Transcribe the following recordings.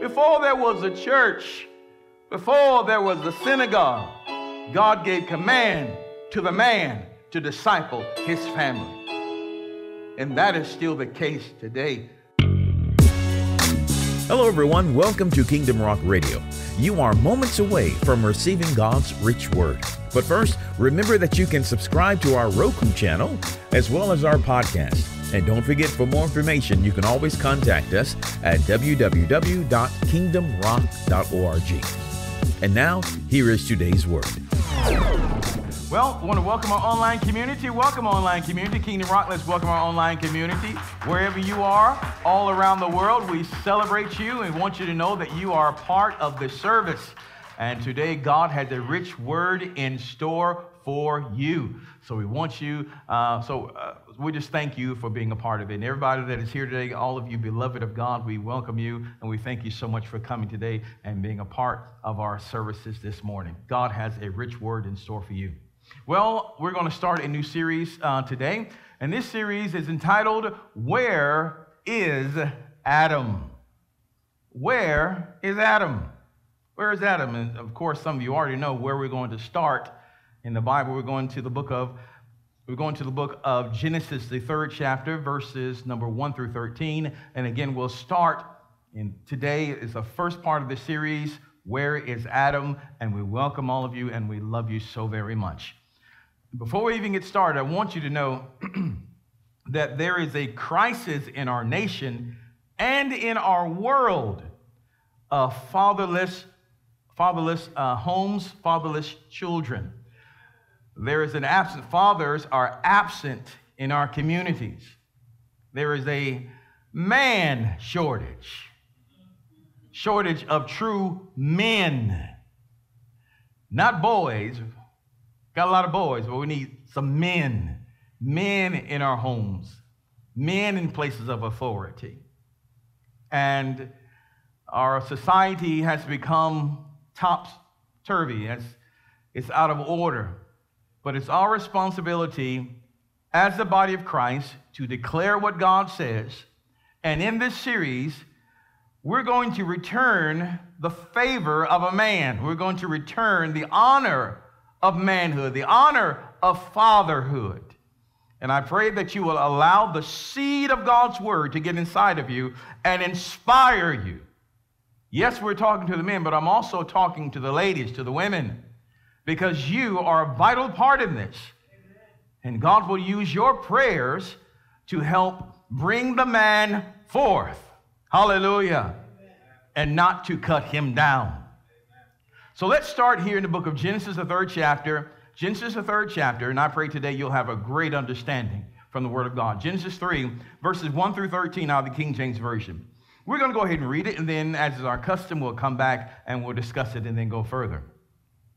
Before there was a church, before there was a synagogue, God gave command to the man to disciple his family. And that is still the case today. Hello, everyone. Welcome to Kingdom Rock Radio. You are moments away from receiving God's rich word. But first, remember that you can subscribe to our Roku channel as well as our podcast. And don't forget, for more information, you can always contact us at www.kingdomrock.org. And now, here is today's word. Well, I want to welcome our online community. Welcome, online community. Kingdom Rock, let's welcome our online community. Wherever you are, all around the world, we celebrate you and want you to know that you are a part of the service. And today, God has a rich word in store for you. So we want you, uh, so uh, we just thank you for being a part of it. And everybody that is here today, all of you beloved of God, we welcome you and we thank you so much for coming today and being a part of our services this morning. God has a rich word in store for you. Well, we're going to start a new series uh, today, and this series is entitled Where is Adam? Where is Adam? Where is Adam? And of course, some of you already know where we're going to start in the Bible. We're going to the book of we're going to the book of Genesis, the third chapter, verses number 1 through 13. And again, we'll start in today is the first part of the series, Where is Adam? And we welcome all of you and we love you so very much. Before we even get started, I want you to know that there is a crisis in our nation and in our world of fatherless, fatherless uh, homes, fatherless children. There is an absent, fathers are absent in our communities. There is a man shortage, shortage of true men, not boys, Got a lot of boys, but we need some men. Men in our homes, men in places of authority. And our society has become topsy-turvy. It's, it's out of order. But it's our responsibility as the body of Christ to declare what God says. And in this series, we're going to return the favor of a man. We're going to return the honor of manhood, the honor of fatherhood. And I pray that you will allow the seed of God's word to get inside of you and inspire you. Yes, we're talking to the men, but I'm also talking to the ladies, to the women, because you are a vital part in this. And God will use your prayers to help bring the man forth. Hallelujah. And not to cut him down. So let's start here in the book of Genesis, the third chapter. Genesis, the third chapter, and I pray today you'll have a great understanding from the Word of God. Genesis 3, verses 1 through 13 out of the King James Version. We're going to go ahead and read it, and then, as is our custom, we'll come back and we'll discuss it and then go further.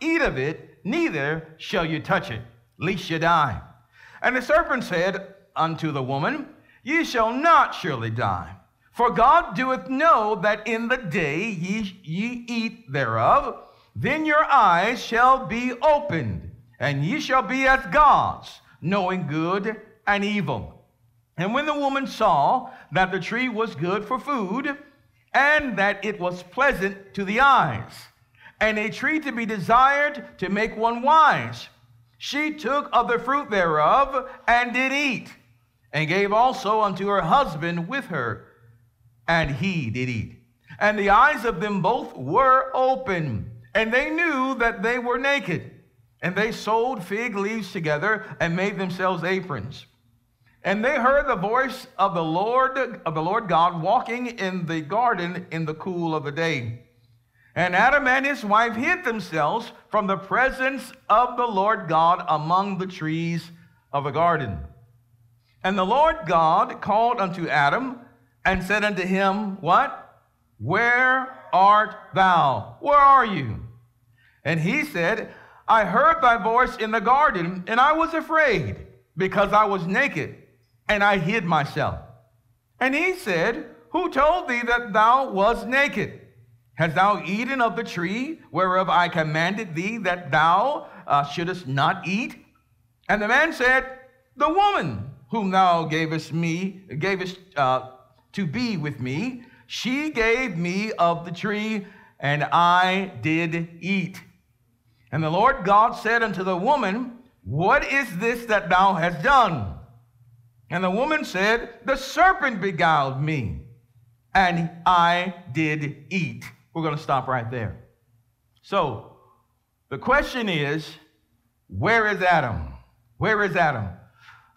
eat of it, neither shall you touch it, lest you die. And the serpent said unto the woman, Ye shall not surely die. For God doeth know that in the day ye, ye eat thereof, then your eyes shall be opened, and ye shall be as gods, knowing good and evil. And when the woman saw that the tree was good for food, and that it was pleasant to the eyes, and a tree to be desired to make one wise, she took of the fruit thereof and did eat, and gave also unto her husband with her and he did eat. And the eyes of them both were open, and they knew that they were naked. And they sewed fig leaves together and made themselves aprons. And they heard the voice of the Lord of the Lord God walking in the garden in the cool of the day. And Adam and his wife hid themselves from the presence of the Lord God among the trees of the garden. And the Lord God called unto Adam and said unto him, What? Where art thou? Where are you? And he said, I heard thy voice in the garden, and I was afraid because I was naked, and I hid myself. And he said, Who told thee that thou was naked? Hast thou eaten of the tree whereof I commanded thee that thou uh, shouldest not eat? And the man said, The woman whom thou gavest me, gavest uh, to be with me, she gave me of the tree, and I did eat. And the Lord God said unto the woman, What is this that thou hast done? And the woman said, The serpent beguiled me, and I did eat. We're going to stop right there. So, the question is, where is Adam? Where is Adam?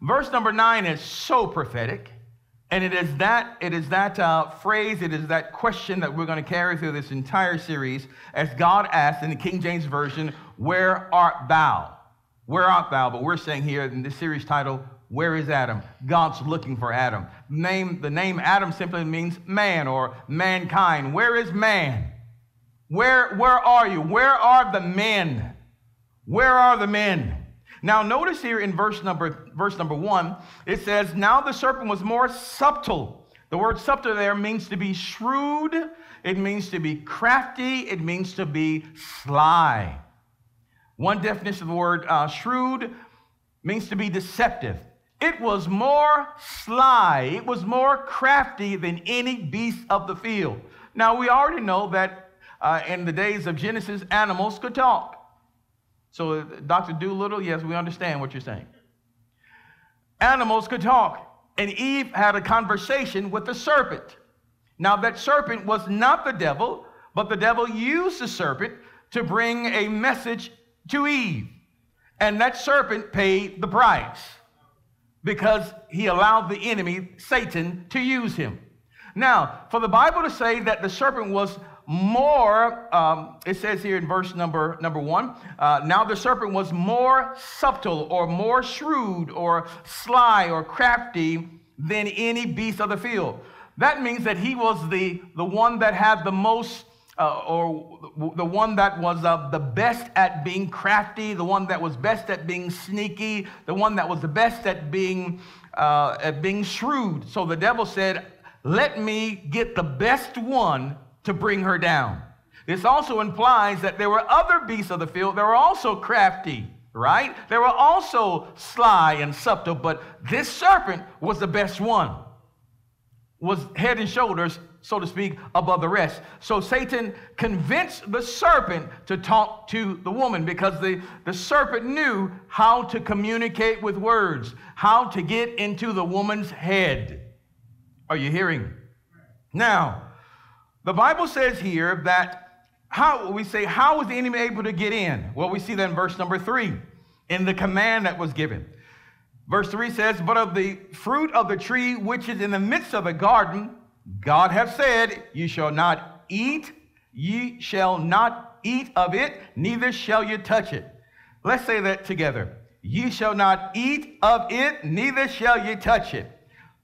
Verse number nine is so prophetic. And it is that, it is that uh, phrase, it is that question that we're going to carry through this entire series as God asked in the King James Version, Where art thou? Where art thou? But we're saying here in this series title, Where is Adam? God's looking for Adam. Name, the name Adam simply means man or mankind. Where is man? Where, where are you? Where are the men? Where are the men? Now, notice here in verse number, verse number one, it says, Now the serpent was more subtle. The word subtle there means to be shrewd, it means to be crafty, it means to be sly. One definition of the word uh, shrewd means to be deceptive. It was more sly, it was more crafty than any beast of the field. Now, we already know that uh, in the days of Genesis, animals could talk. So, Dr. Dolittle, yes, we understand what you're saying. Animals could talk, and Eve had a conversation with the serpent. Now, that serpent was not the devil, but the devil used the serpent to bring a message to Eve. And that serpent paid the price because he allowed the enemy, Satan, to use him. Now, for the Bible to say that the serpent was more, um, it says here in verse number, number one, uh, now the serpent was more subtle or more shrewd or sly or crafty than any beast of the field. That means that he was the, the one that had the most, uh, or the one that was uh, the best at being crafty, the one that was best at being sneaky, the one that was the best at being, uh, at being shrewd. So the devil said, Let me get the best one to bring her down. This also implies that there were other beasts of the field that were also crafty, right? They were also sly and subtle, but this serpent was the best one, was head and shoulders, so to speak, above the rest. So Satan convinced the serpent to talk to the woman because the, the serpent knew how to communicate with words, how to get into the woman's head. Are you hearing? Now, the Bible says here that how we say, how was the enemy able to get in? Well, we see that in verse number three, in the command that was given. Verse 3 says, But of the fruit of the tree which is in the midst of the garden, God hath said, You shall not eat, ye shall not eat of it, neither shall you touch it. Let's say that together. Ye shall not eat of it, neither shall ye touch it.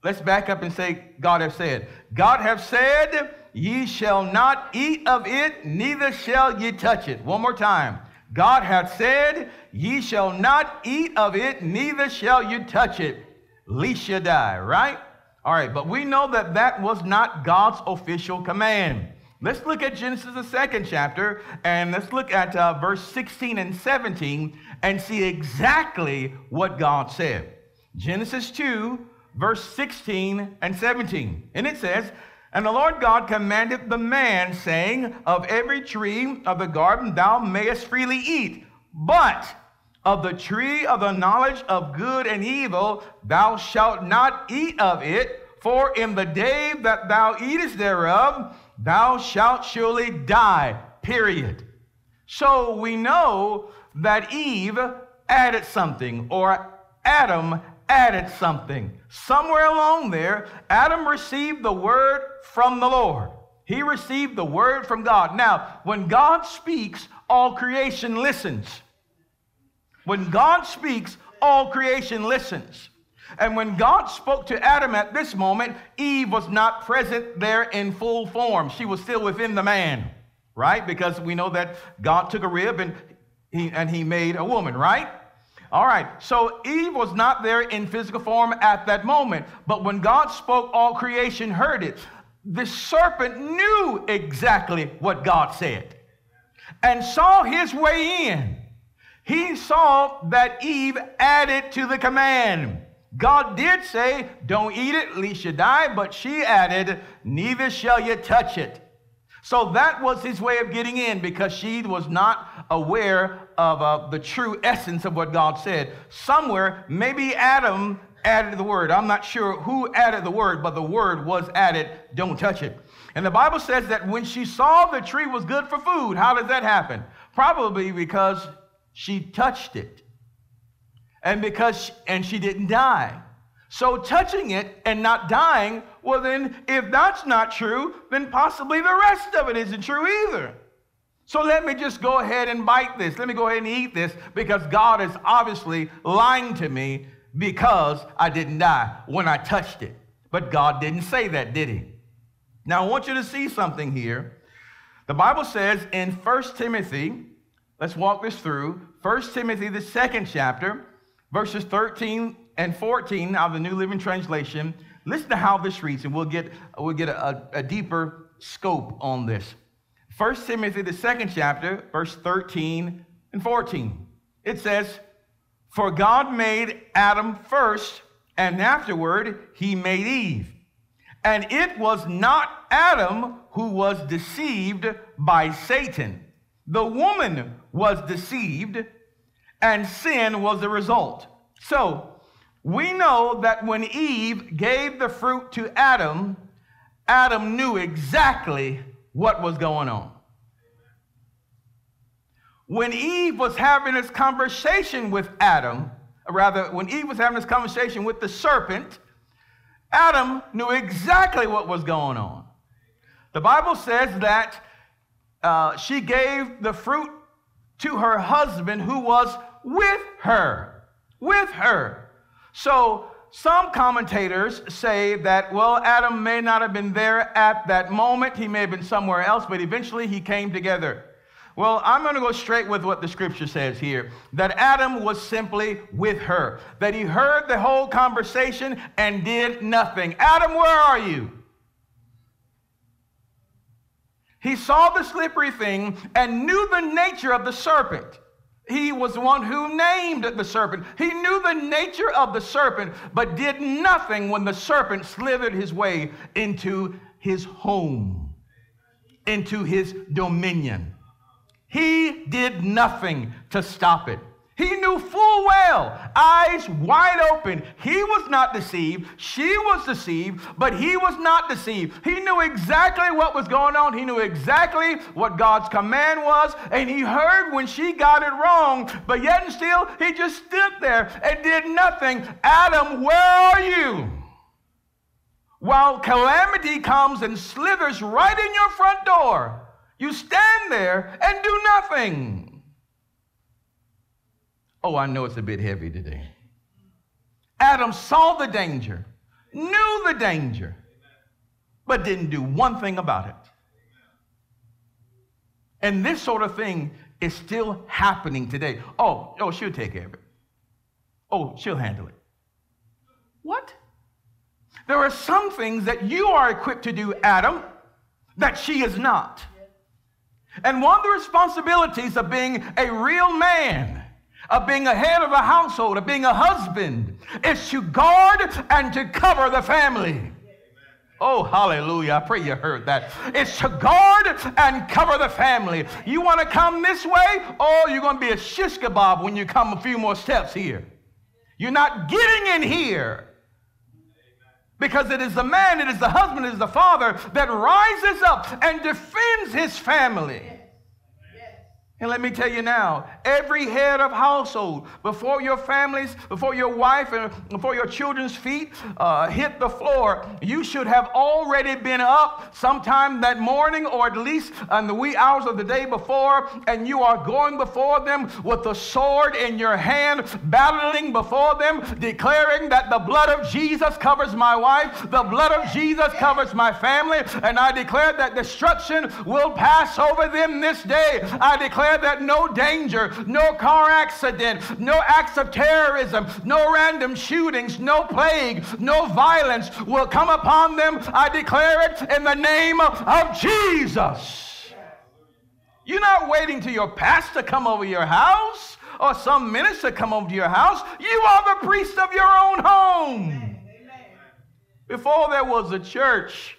Let's back up and say, God hath said. God hath said, Ye shall not eat of it, neither shall ye touch it. One more time. God hath said, Ye shall not eat of it, neither shall you touch it, lest you die, right? All right, but we know that that was not God's official command. Let's look at Genesis, the second chapter, and let's look at uh, verse 16 and 17 and see exactly what God said. Genesis 2, verse 16 and 17. And it says, and the Lord God commanded the man, saying, Of every tree of the garden thou mayest freely eat, but of the tree of the knowledge of good and evil thou shalt not eat of it, for in the day that thou eatest thereof, thou shalt surely die. Period. So we know that Eve added something, or Adam added something. Somewhere along there, Adam received the word from the Lord. He received the word from God. Now, when God speaks, all creation listens. When God speaks, all creation listens. And when God spoke to Adam at this moment, Eve was not present there in full form. She was still within the man, right? Because we know that God took a rib and he, and he made a woman, right? All right, so Eve was not there in physical form at that moment, but when God spoke, all creation heard it. The serpent knew exactly what God said and saw his way in. He saw that Eve added to the command. God did say, Don't eat it, lest you die, but she added, Neither shall you touch it. So that was his way of getting in because she was not aware of uh, the true essence of what God said. Somewhere, maybe Adam added the word. I'm not sure who added the word, but the word was added, don't touch it. And the Bible says that when she saw the tree was good for food, how does that happen? Probably because she touched it. And because and she didn't die. So touching it and not dying, well then if that's not true, then possibly the rest of it isn't true either. So let me just go ahead and bite this. Let me go ahead and eat this because God is obviously lying to me because I didn't die when I touched it. But God didn't say that, did he? Now I want you to see something here. The Bible says in 1 Timothy, let's walk this through. 1 Timothy, the second chapter, verses 13 and 14 out of the New Living Translation. Listen to how this reads, and we'll get, we'll get a, a deeper scope on this. 1 Timothy, the second chapter, verse 13 and 14. It says, For God made Adam first, and afterward he made Eve. And it was not Adam who was deceived by Satan. The woman was deceived, and sin was the result. So, we know that when Eve gave the fruit to Adam, Adam knew exactly what was going on. When Eve was having this conversation with Adam, rather, when Eve was having this conversation with the serpent, Adam knew exactly what was going on. The Bible says that uh, she gave the fruit to her husband who was with her. With her. So some commentators say that, well, Adam may not have been there at that moment. He may have been somewhere else, but eventually he came together. Well, I'm going to go straight with what the scripture says here that Adam was simply with her, that he heard the whole conversation and did nothing. Adam, where are you? He saw the slippery thing and knew the nature of the serpent. He was the one who named the serpent. He knew the nature of the serpent, but did nothing when the serpent slithered his way into his home, into his dominion. He did nothing to stop it. He knew full well, eyes wide open. He was not deceived. She was deceived, but he was not deceived. He knew exactly what was going on. He knew exactly what God's command was, and he heard when she got it wrong, but yet and still, he just stood there and did nothing. Adam, where are you? While calamity comes and slithers right in your front door, you stand there and do nothing. Oh, I know it's a bit heavy today. Adam saw the danger, knew the danger, but didn't do one thing about it. And this sort of thing is still happening today. Oh, oh, she'll take care of it. Oh, she'll handle it. What? There are some things that you are equipped to do, Adam, that she is not. And one of the responsibilities of being a real man, of being a head of a household, of being a husband, is to guard and to cover the family. Oh, hallelujah. I pray you heard that. It's to guard and cover the family. You want to come this way? Oh, you're going to be a shish kebab when you come a few more steps here. You're not getting in here. Because it is the man, it is the husband, it is the father that rises up and defends his family. And let me tell you now, every head of household, before your families, before your wife, and before your children's feet uh, hit the floor, you should have already been up sometime that morning or at least in the wee hours of the day before, and you are going before them with the sword in your hand, battling before them, declaring that the blood of Jesus covers my wife, the blood of Jesus covers my family, and I declare that destruction will pass over them this day. I declare declare that no danger, no car accident, no acts of terrorism, no random shootings, no plague, no violence will come upon them. I declare it in the name of Jesus. You're not waiting till your pastor come over your house or some minister come over to your house. You are the priest of your own home. Before there was a church,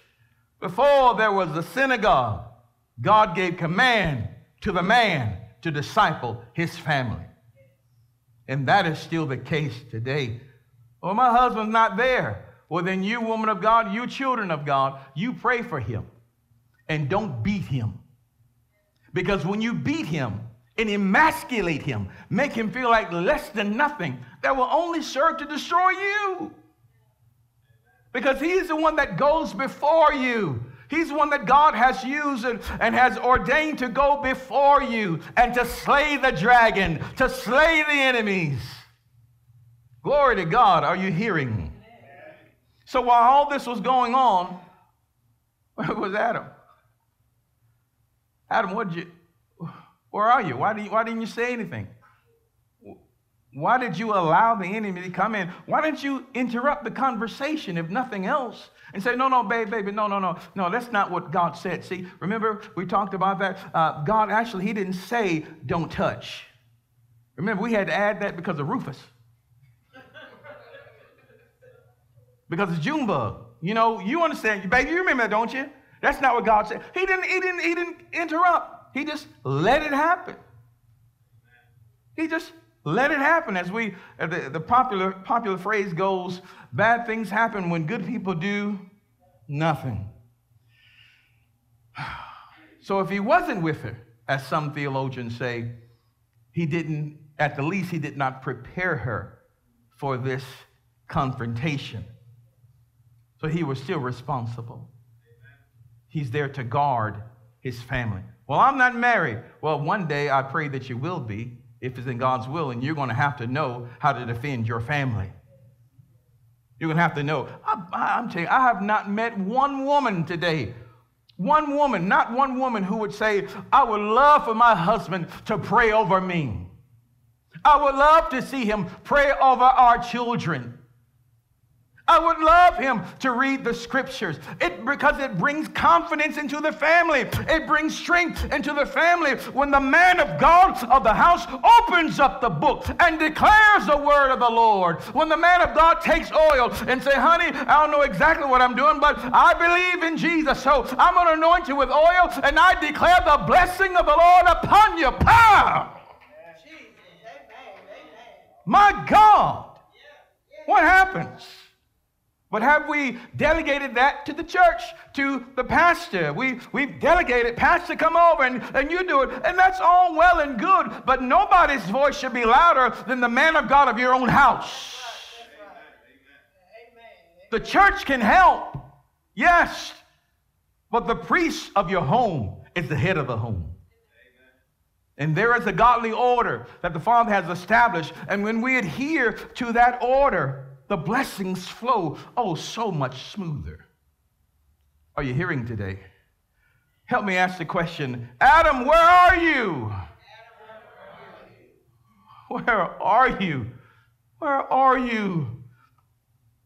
before there was a synagogue, God gave command to the man to disciple his family. And that is still the case today. Well, my husband's not there. Well, then, you, woman of God, you children of God, you pray for him and don't beat him. Because when you beat him and emasculate him, make him feel like less than nothing, that will only serve to destroy you. Because he's the one that goes before you. He's one that God has used and, and has ordained to go before you and to slay the dragon, to slay the enemies. Glory to God. Are you hearing? So while all this was going on, where was Adam? Adam, what you, where are you? Why, you? why didn't you say anything? Why did you allow the enemy to come in? Why didn't you interrupt the conversation, if nothing else, and say, no, no, babe, baby, no, no, no, no, that's not what God said. See, remember we talked about that? Uh, God actually, He didn't say, don't touch. Remember, we had to add that because of Rufus. because of Junebug. You know, you understand, baby, you remember that, don't you? That's not what God said. He didn't, he didn't, he didn't interrupt. He just let it happen. He just let it happen. As we, uh, the, the popular, popular phrase goes, bad things happen when good people do nothing. So if he wasn't with her, as some theologians say, he didn't, at the least, he did not prepare her for this confrontation. So he was still responsible. He's there to guard his family. Well, I'm not married. Well, one day I pray that you will be if it's in God's will, and you're going to have to know how to defend your family. You're going to have to know. I, am telling you, I have not met one woman today, one woman, not one woman who would say, I would love for my husband to pray over me. I would love to see him pray over our children. I would love him to read the scriptures it, because it brings confidence into the family. It brings strength into the family when the man of God of the house opens up the book and declares the word of the Lord. When the man of God takes oil and say, honey, I don't know exactly what I'm doing, but I believe in Jesus. So I'm going to anoint you with oil and I declare the blessing of the Lord upon you. Power! My God! What happens? But have we delegated that to the church, to the pastor? We, we've delegated, pastor, come over and, and you do it. And that's all well and good, but nobody's voice should be louder than the man of God of your own house. The church can help, yes, but the priest of your home is the head of the home. And there is a godly order that the Father has established. And when we adhere to that order, the blessings flow oh so much smoother. Are you hearing today? Help me ask the question Adam, where are you? Where are you? Where are you?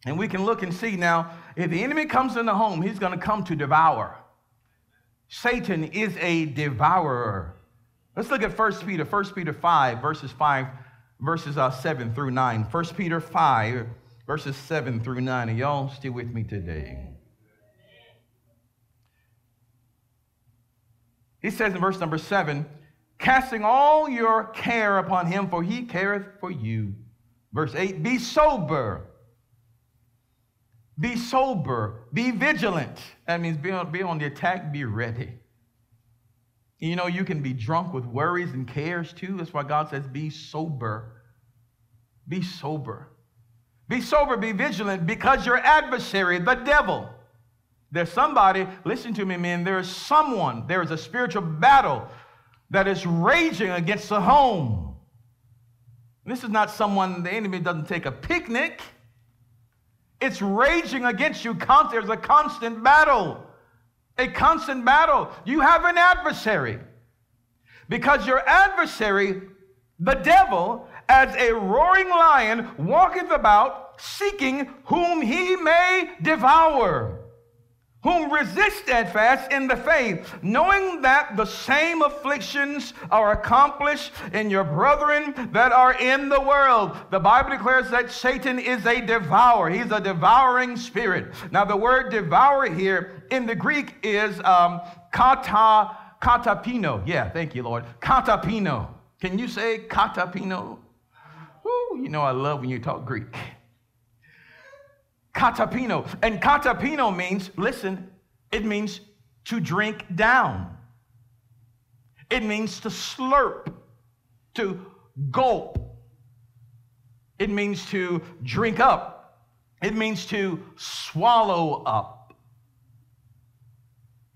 And we can look and see now if the enemy comes in the home, he's going to come to devour. Satan is a devourer. Let's look at 1 Peter, 1 Peter 5, verses 5, verses uh, 7 through 9. 1 Peter 5, verses 7 through 9. Are y'all still with me today? He says in verse number 7 casting all your care upon him, for he careth for you. Verse 8 Be sober. Be sober. Be vigilant. That means be on, be on the attack, be ready. You know, you can be drunk with worries and cares too. That's why God says, be sober. Be sober. Be sober, be vigilant, because your adversary, the devil, there's somebody, listen to me, man, there is someone, there is a spiritual battle that is raging against the home. This is not someone, the enemy doesn't take a picnic. It's raging against you. There's a constant battle. A constant battle. You have an adversary. Because your adversary, the devil, as a roaring lion, walketh about seeking whom he may devour whom resist steadfast in the faith, knowing that the same afflictions are accomplished in your brethren that are in the world. The Bible declares that Satan is a devourer, he's a devouring spirit. Now, the word devour here in the Greek is um, kata, katapino. Yeah, thank you, Lord. Katapino. Can you say katapino? Woo, you know I love when you talk Greek. Katapino. And katapino means, listen, it means to drink down. It means to slurp, to gulp. It means to drink up. It means to swallow up.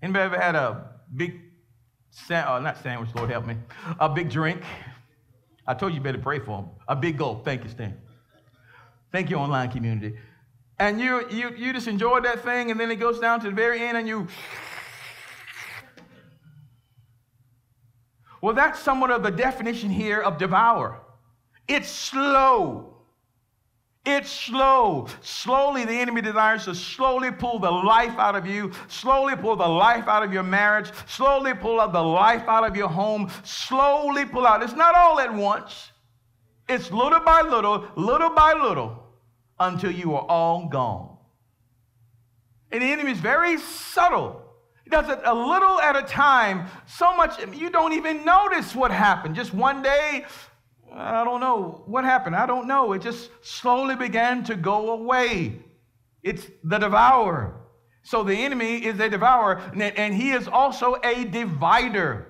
Anybody ever had a big, sa- uh, not sandwich, Lord help me, a big drink? I told you you better pray for them. A big goal. Thank you, Stan. Thank you, online community and you, you, you just enjoy that thing, and then it goes down to the very end, and you. Well, that's somewhat of the definition here of devour. It's slow. It's slow. Slowly, the enemy desires to slowly pull the life out of you, slowly pull the life out of your marriage, slowly pull out the life out of your home, slowly pull out. It's not all at once, it's little by little, little by little until you are all gone. And the enemy is very subtle. He does it a little at a time, so much you don't even notice what happened. Just one day, I don't know what happened. I don't know. It just slowly began to go away. It's the devourer. So the enemy is a devourer, and he is also a divider.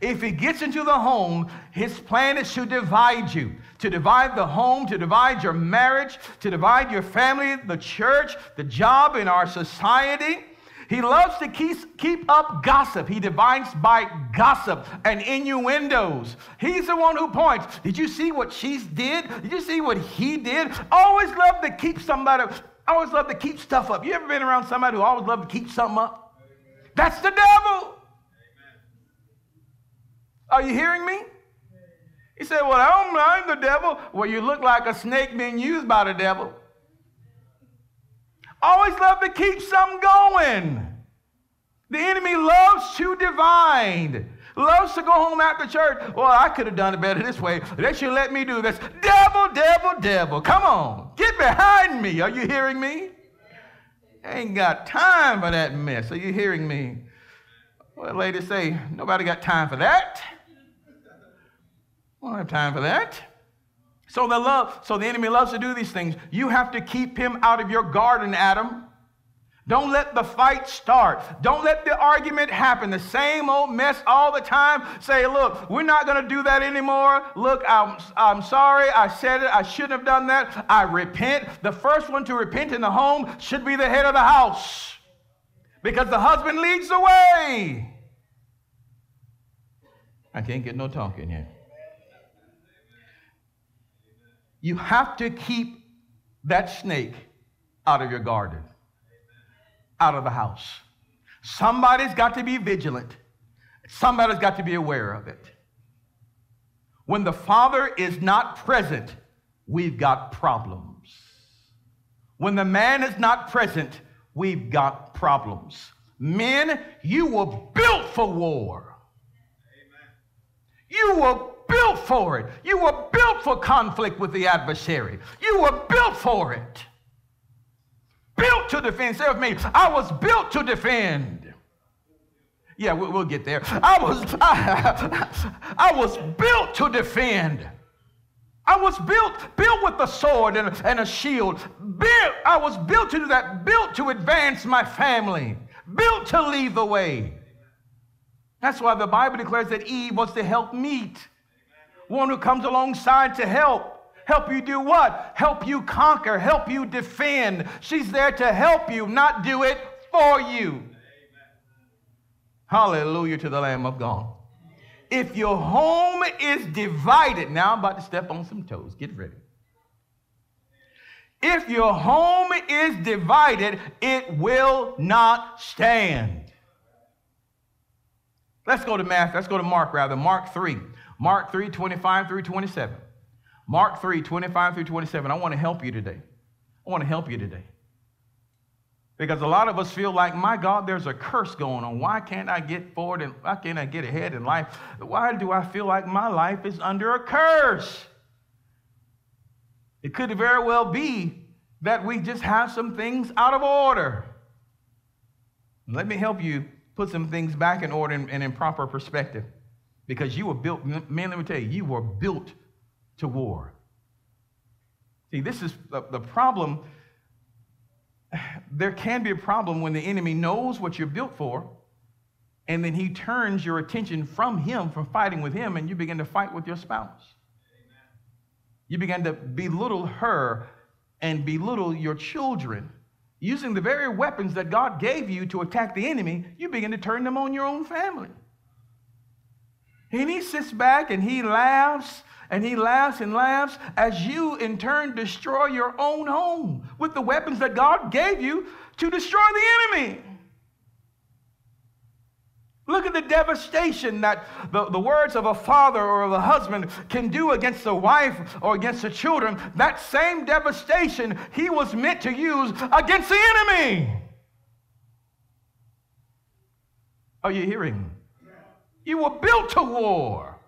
If he gets into the home, his plan is to divide you, to divide the home, to divide your marriage, to divide your family, the church, the job in our society. He loves to keep, keep up gossip. He divines by gossip and innuendos. He's the one who points. Did you see what she did? Did you see what he did? Always love to keep somebody, always love to keep stuff up. You ever been around somebody who always love to keep something up? That's the devil. Are you hearing me? He said, Well, I'm, I'm the devil. Well, you look like a snake being used by the devil. Always love to keep something going. The enemy loves to divide, loves to go home after church. Well, I could have done it better this way. They should let me do this. Devil, devil, devil. Come on. Get behind me. Are you hearing me? I ain't got time for that mess. Are you hearing me? Well, ladies say, nobody got time for that. We don't have time for that. So the love, so the enemy loves to do these things. You have to keep him out of your garden, Adam. Don't let the fight start. Don't let the argument happen. The same old mess all the time. Say, look, we're not going to do that anymore. Look, I'm, I'm sorry. I said it. I shouldn't have done that. I repent. The first one to repent in the home should be the head of the house because the husband leads the way. I can't get no talking here. You have to keep that snake out of your garden, out of the house. Somebody's got to be vigilant. Somebody's got to be aware of it. When the Father is not present, we've got problems. When the man is not present, we've got problems. Men, you were built for war. Amen. You were built for it. You were built for conflict with the adversary. You were built for it. Built to defend. Say with me, I was built to defend. Yeah, we'll get there. I was, I, I was built to defend. I was built, built with a sword and, and a shield. Built, I was built to do that, built to advance my family, built to lead the way. That's why the Bible declares that Eve was to help meet, one who comes alongside to help. Help you do what? Help you conquer, help you defend. She's there to help you, not do it for you. Amen. Hallelujah to the Lamb of God. If your home is divided, now I'm about to step on some toes. Get ready. If your home is divided, it will not stand. Let's go to Math. Let's go to Mark rather. Mark 3. Mark 3, 25 through 27. Mark 3, 25 through 27. I want to help you today. I want to help you today. Because a lot of us feel like, my God, there's a curse going on. Why can't I get forward and why can't I get ahead in life? Why do I feel like my life is under a curse? It could very well be that we just have some things out of order. Let me help you put some things back in order and, in proper perspective. Because you were built, man, let me tell you, you were built to war. See, this is the, the problem. There can be a problem when the enemy knows what you're built for, and then he turns your attention from him, from fighting with him, and you begin to fight with your spouse. Amen. You begin to belittle her and belittle your children. Using the very weapons that God gave you to attack the enemy, you begin to turn them on your own family. And he sits back and he laughs and he laughs and laughs as you, in turn, destroy your own home with the weapons that God gave you to destroy the enemy. Look at the devastation that the, the words of a father or of a husband can do against a wife or against the children. That same devastation he was meant to use against the enemy. Are you hearing? You were built to war,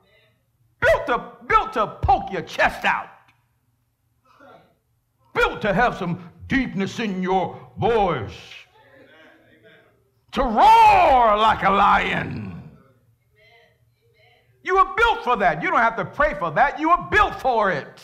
built to, built to poke your chest out, built to have some deepness in your voice to roar like a lion. You were built for that. You don't have to pray for that. You were built for it.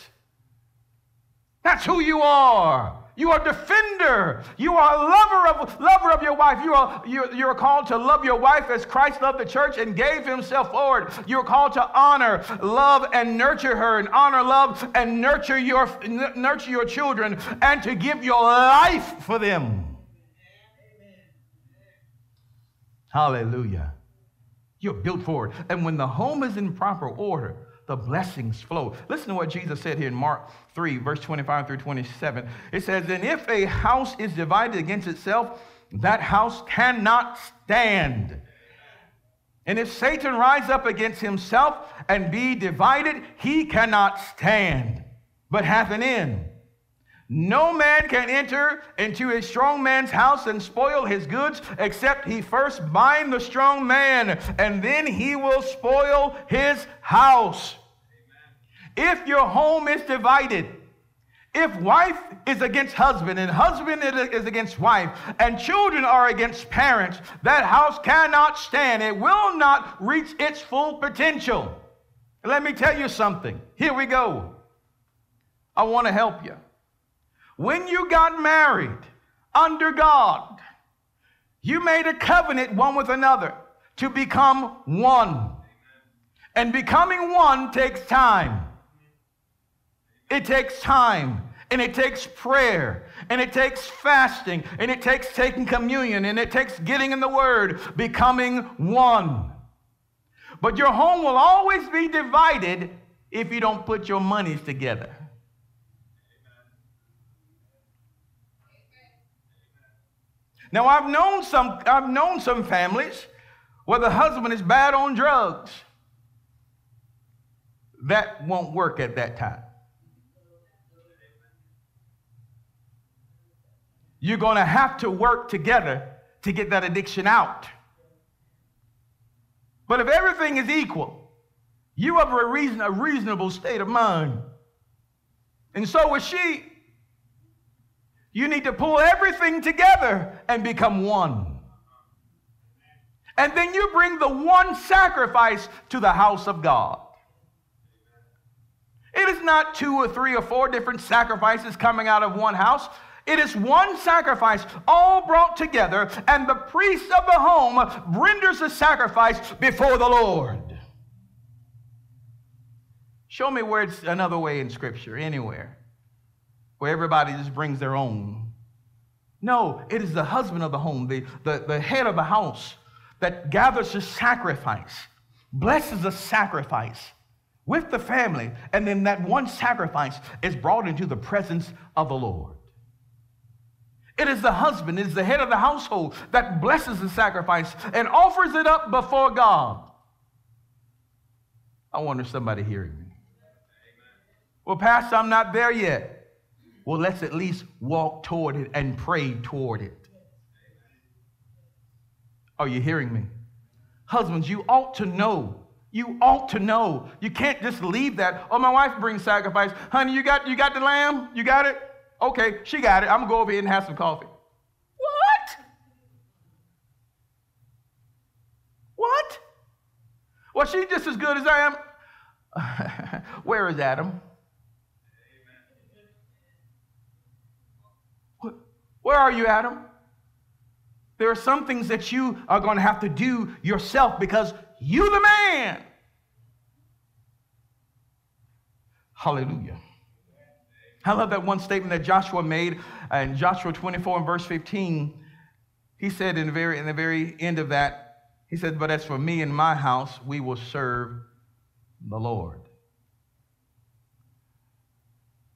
That's who you are. You are a defender. You are a lover of, lover of your wife. You are, you're, you're called to love your wife as Christ loved the church and gave himself forward. You're called to honor, love, and nurture her, and honor, love, and nurture your, nurture your children, and to give your life for them. Hallelujah. You're built for it. And when the home is in proper order, the blessings flow. Listen to what Jesus said here in Mark 3, verse 25 through 27. It says, And if a house is divided against itself, that house cannot stand. And if Satan rise up against himself and be divided, he cannot stand, but hath an end. No man can enter into a strong man's house and spoil his goods except he first bind the strong man, and then he will spoil his house. If your home is divided, if wife is against husband and husband is against wife and children are against parents, that house cannot stand. It will not reach its full potential. Let me tell you something. Here we go. I want to help you. When you got married under God, you made a covenant one with another to become one. And becoming one takes time. It takes time. And it takes prayer. And it takes fasting. And it takes taking communion. And it takes getting in the Word, becoming one. But your home will always be divided if you don't put your monies together. Now I've known some I've known some families where the husband is bad on drugs. That won't work at that time. You're going to have to work together to get that addiction out. But if everything is equal, you have a, reason, a reasonable state of mind. And so is she. You need to pull everything together and become one. And then you bring the one sacrifice to the house of God. It is not two or three or four different sacrifices coming out of one house. It is one sacrifice, all brought together, and the priest of the home renders the sacrifice before the Lord. Show me where it's another way in Scripture, anywhere, where everybody just brings their own. No, it is the husband of the home, the, the, the head of the house, that gathers the sacrifice, blesses the sacrifice with the family, and then that one sacrifice is brought into the presence of the Lord. It is the husband, it is the head of the household that blesses the sacrifice and offers it up before God. I wonder somebody hearing me. Well, Pastor, I'm not there yet. Well, let's at least walk toward it and pray toward it. Are you hearing me? Husbands, you ought to know. You ought to know. You can't just leave that. Oh, my wife brings sacrifice. Honey, you got you got the lamb? You got it? Okay, she got it. I'm gonna go over here and have some coffee. What? What? Well, she's just as good as I am. Where is Adam? Where are you, Adam? There are some things that you are going to have to do yourself because you the man. Hallelujah. I love that one statement that Joshua made in Joshua 24 and verse 15. He said in the very in the very end of that, he said, But as for me and my house, we will serve the Lord.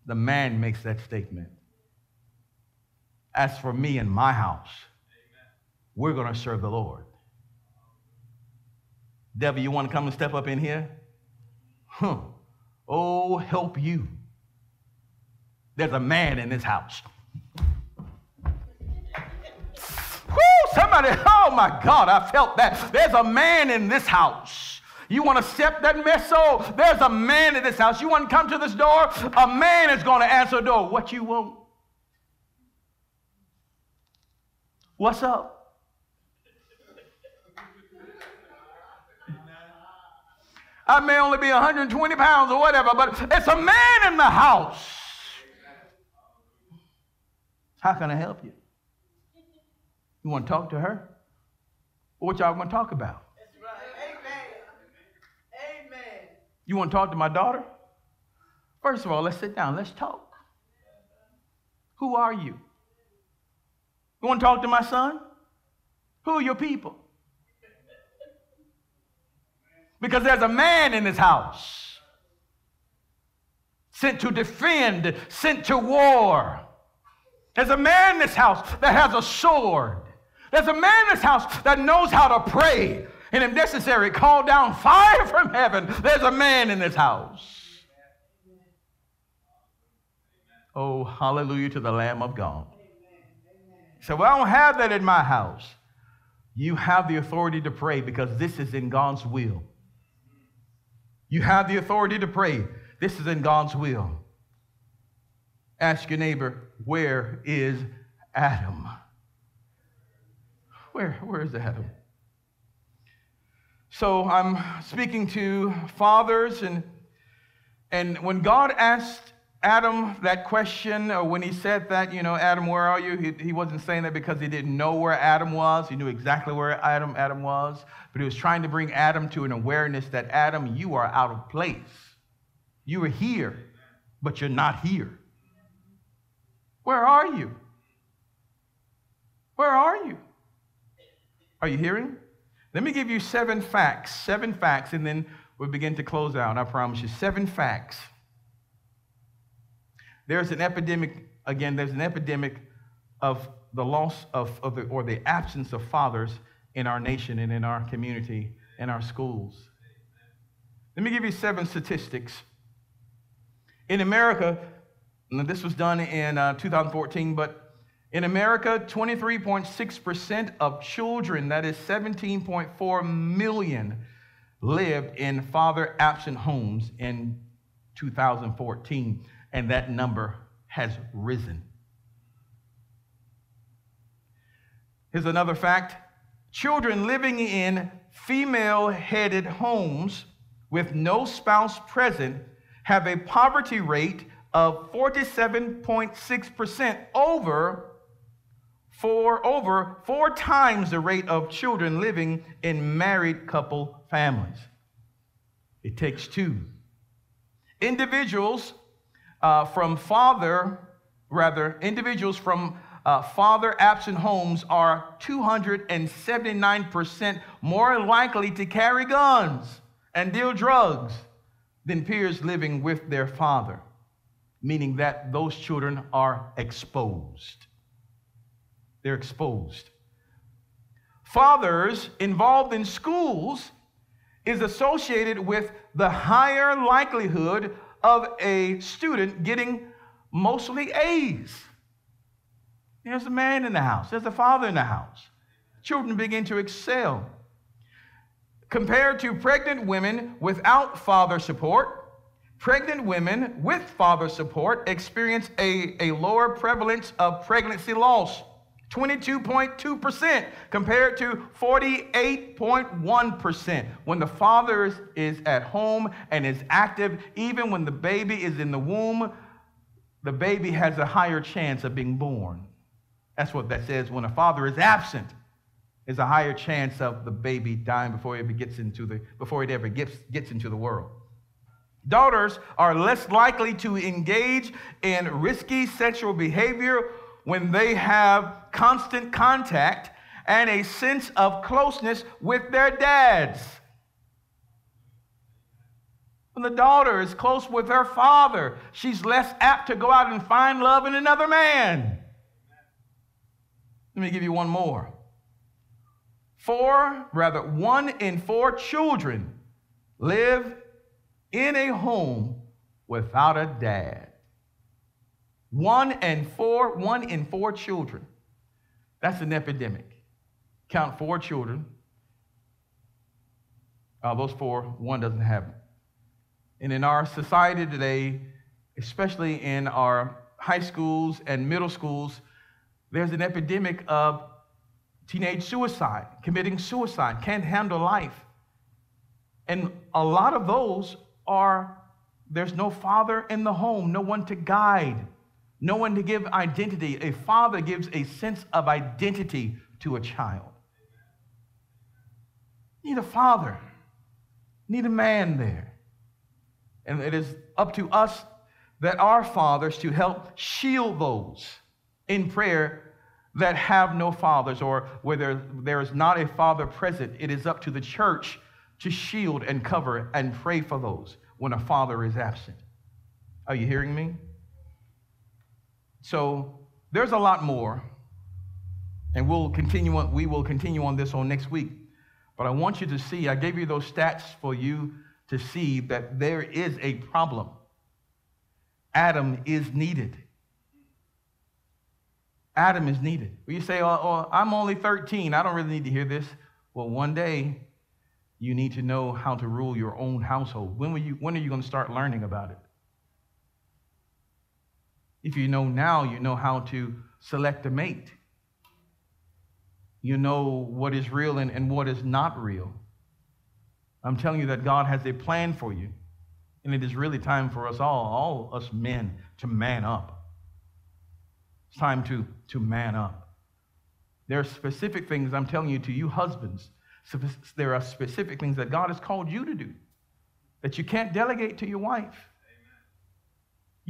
The man makes that statement. As for me and my house, we're going to serve the Lord. Devil, you want to come and step up in here? Huh. Oh, help you. There's a man in this house. Woo, somebody, oh my God, I felt that. There's a man in this house. You want to step that mess? So there's a man in this house. You want to come to this door? A man is going to answer the door. What you want? What's up? I may only be 120 pounds or whatever, but it's a man in the house. How can I help you? You want to talk to her? What y'all going to talk about? Amen. Amen. You want to talk to my daughter? First of all, let's sit down. Let's talk. Who are you? You want to talk to my son? Who are your people? Because there's a man in this house sent to defend, sent to war. There's a man in this house that has a sword. There's a man in this house that knows how to pray. And if necessary, call down fire from heaven. There's a man in this house. Oh, hallelujah to the Lamb of God. Well, I don't have that in my house. You have the authority to pray because this is in God's will. You have the authority to pray. This is in God's will. Ask your neighbor, where is Adam? Where, where is Adam? So I'm speaking to fathers, and, and when God asked Adam that question, uh, when he said that, you know, Adam, where are you? He, he wasn't saying that because he didn't know where Adam was. He knew exactly where Adam, Adam was. But he was trying to bring Adam to an awareness that, Adam, you are out of place. You are here, but you're not here. Where are you? Where are you? Are you hearing? Let me give you seven facts, seven facts, and then we'll begin to close out. I promise you. Seven facts there's an epidemic, again, there's an epidemic of the loss of, of the, or the absence of fathers in our nation and in our community, in our schools. Let me give you seven statistics. In America, this was done in uh, 2014, but in America, 23.6% of children, that is 17.4 million, lived in father absent homes in 2014 and that number has risen. Here's another fact children living in female headed homes with no spouse present have a poverty rate of 47.6% over for over four times the rate of children living in married couple families. It takes two. Individuals uh, from father, rather, individuals from uh, father absent homes are 279% more likely to carry guns and deal drugs than peers living with their father, meaning that those children are exposed. They're exposed. Fathers involved in schools is associated with the higher likelihood of a student getting mostly A's. There's a man in the house, there's a father in the house. Children begin to excel. Compared to pregnant women without father support, pregnant women with father support experience a, a lower prevalence of pregnancy loss 22.2% compared to 48.1% when the father is at home and is active even when the baby is in the womb the baby has a higher chance of being born. That's what that says. When a father is absent there's a higher chance of the baby dying before it ever gets into the before it ever gets, gets into the world. Daughters are less likely to engage in risky sexual behavior when they have constant contact and a sense of closeness with their dads. When the daughter is close with her father, she's less apt to go out and find love in another man. Let me give you one more. Four, rather, one in four children live in a home without a dad. One and four, one in four children. That's an epidemic. Count four children. Uh, those four, one doesn't have them. And in our society today, especially in our high schools and middle schools, there's an epidemic of teenage suicide, committing suicide, can't handle life. And a lot of those are there's no father in the home, no one to guide no one to give identity. A father gives a sense of identity to a child. need a father, need a man there. And it is up to us that our fathers to help shield those in prayer that have no fathers or where there, there is not a father present. It is up to the church to shield and cover and pray for those when a father is absent. Are you hearing me? So there's a lot more, and we'll continue on, we will continue on this on next week. But I want you to see, I gave you those stats for you to see that there is a problem. Adam is needed. Adam is needed. Well, you say, oh, oh, I'm only 13. I don't really need to hear this. Well, one day you need to know how to rule your own household. When, will you, when are you going to start learning about it? If you know now, you know how to select a mate. You know what is real and, and what is not real. I'm telling you that God has a plan for you. And it is really time for us all, all us men, to man up. It's time to, to man up. There are specific things I'm telling you to you husbands. There are specific things that God has called you to do that you can't delegate to your wife.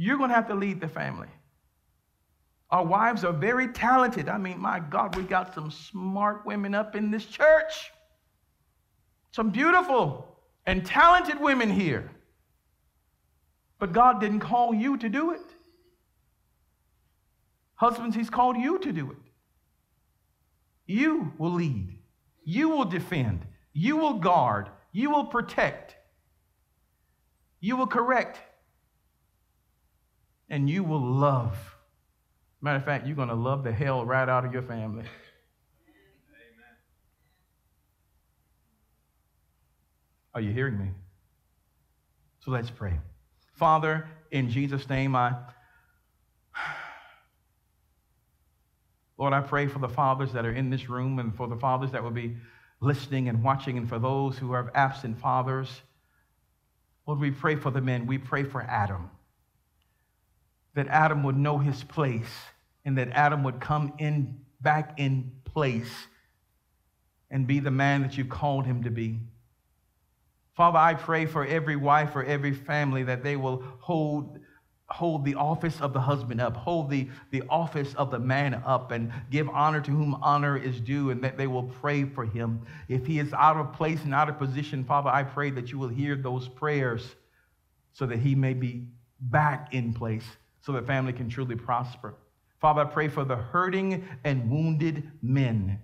You're going to have to lead the family. Our wives are very talented. I mean, my God, we got some smart women up in this church. Some beautiful and talented women here. But God didn't call you to do it. Husbands, He's called you to do it. You will lead, you will defend, you will guard, you will protect, you will correct, and you will love. Matter of fact, you're going to love the hell right out of your family. Amen. Are you hearing me? So let's pray. Father, in Jesus' name, I. Lord, I pray for the fathers that are in this room and for the fathers that will be listening and watching, and for those who have absent fathers. Lord, we pray for the men. We pray for Adam. That Adam would know his place and that Adam would come in back in place and be the man that you called him to be. Father, I pray for every wife or every family that they will hold hold the office of the husband up, hold the, the office of the man up, and give honor to whom honor is due, and that they will pray for him. If he is out of place and out of position, Father, I pray that you will hear those prayers so that he may be back in place, so that family can truly prosper. Father, I pray for the hurting and wounded men.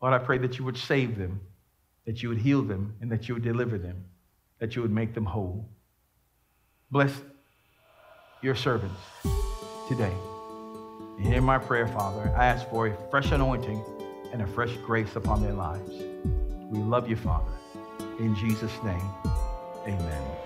Lord, I pray that you would save them, that you would heal them, and that you would deliver them, that you would make them whole. Bless your servants today. And hear my prayer, Father. I ask for a fresh anointing and a fresh grace upon their lives. We love you, Father. In Jesus' name, amen.